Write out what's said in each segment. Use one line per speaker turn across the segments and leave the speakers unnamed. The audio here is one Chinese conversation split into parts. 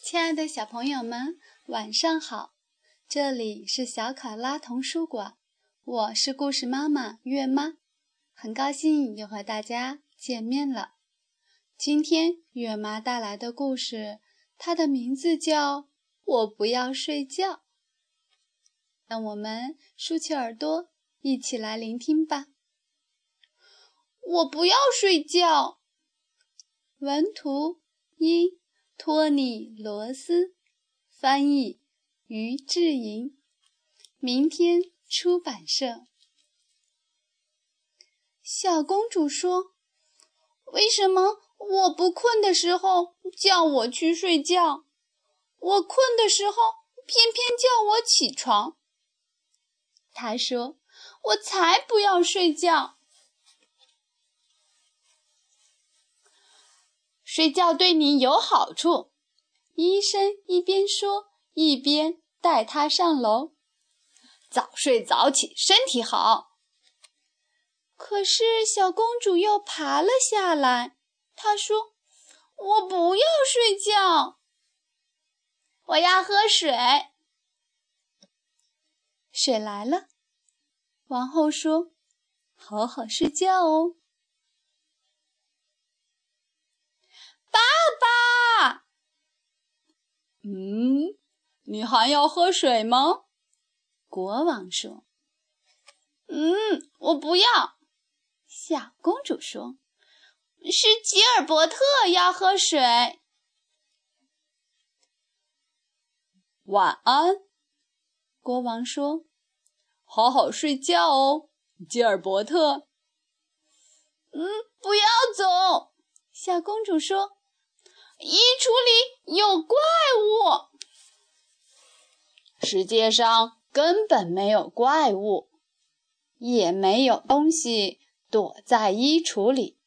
亲爱的小朋友们，晚上好！这里是小考拉童书馆，我是故事妈妈月妈，很高兴又和大家见面了。今天月妈带来的故事，它的名字叫《我不要睡觉》。让我们竖起耳朵，一起来聆听吧。我不要睡觉。文图一。托尼·罗斯，翻译于志莹，明天出版社。小公主说：“为什么我不困的时候叫我去睡觉，我困的时候偏偏叫我起床？”她说：“我才不要睡觉。”睡觉对你有好处，医生一边说一边带他上楼。早睡早起，身体好。可是小公主又爬了下来。她说：“我不要睡觉，我要喝水。”水来了。王后说：“好好睡觉哦。”
嗯，你还要喝水吗？
国王说：“嗯，我不要。”小公主说：“是吉尔伯特要喝水。”
晚安，
国王说：“
好好睡觉哦，吉尔伯特。”
嗯，不要走，小公主说。衣橱里有怪物。
世界上根本没有怪物，也没有东西躲在衣橱里。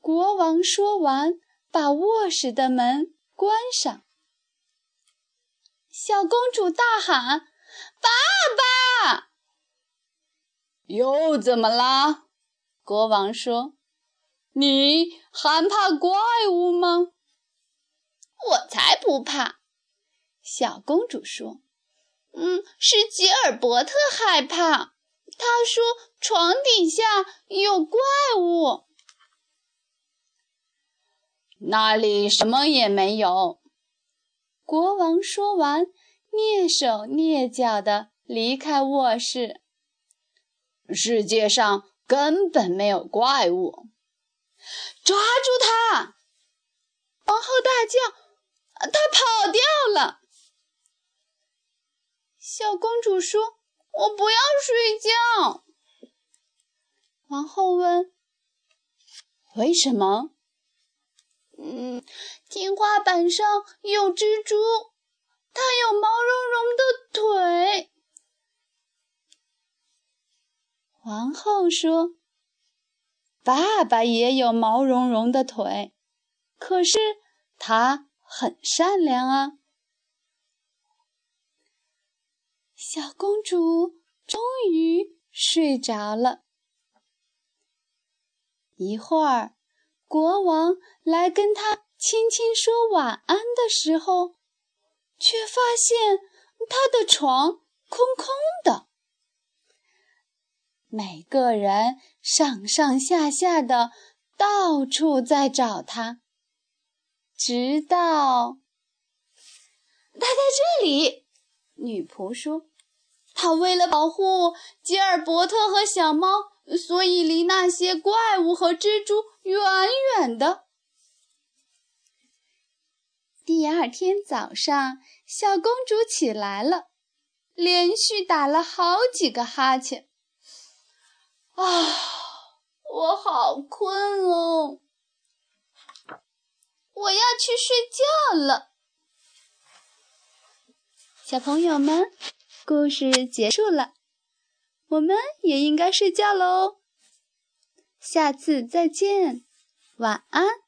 国王说完，把卧室的门关上。小公主大喊：“爸爸！”
又怎么啦？国王说。你还怕怪物吗？
我才不怕！小公主说：“嗯，是吉尔伯特害怕。他说床底下有怪物。”
那里什么也没有。
国王说完，蹑手蹑脚地离开卧室。
世界上根本没有怪物。
抓住他！王后大叫：“他跑掉了！”小公主说：“我不要睡觉。”王后问：“
为什么？”“
嗯，天花板上有蜘蛛，它有毛茸茸的腿。”王后说。爸爸也有毛茸茸的腿，可是他很善良啊。小公主终于睡着了。一会儿，国王来跟她轻轻说晚安的时候，却发现他的床空空的。每个人上上下下的到处在找他，直到他在这里。女仆说：“他为了保护吉尔伯特和小猫，所以离那些怪物和蜘蛛远远的。”第二天早上，小公主起来了，连续打了好几个哈欠。啊，我好困哦！我要去睡觉了。小朋友们，故事结束了，我们也应该睡觉喽。下次再见，晚安。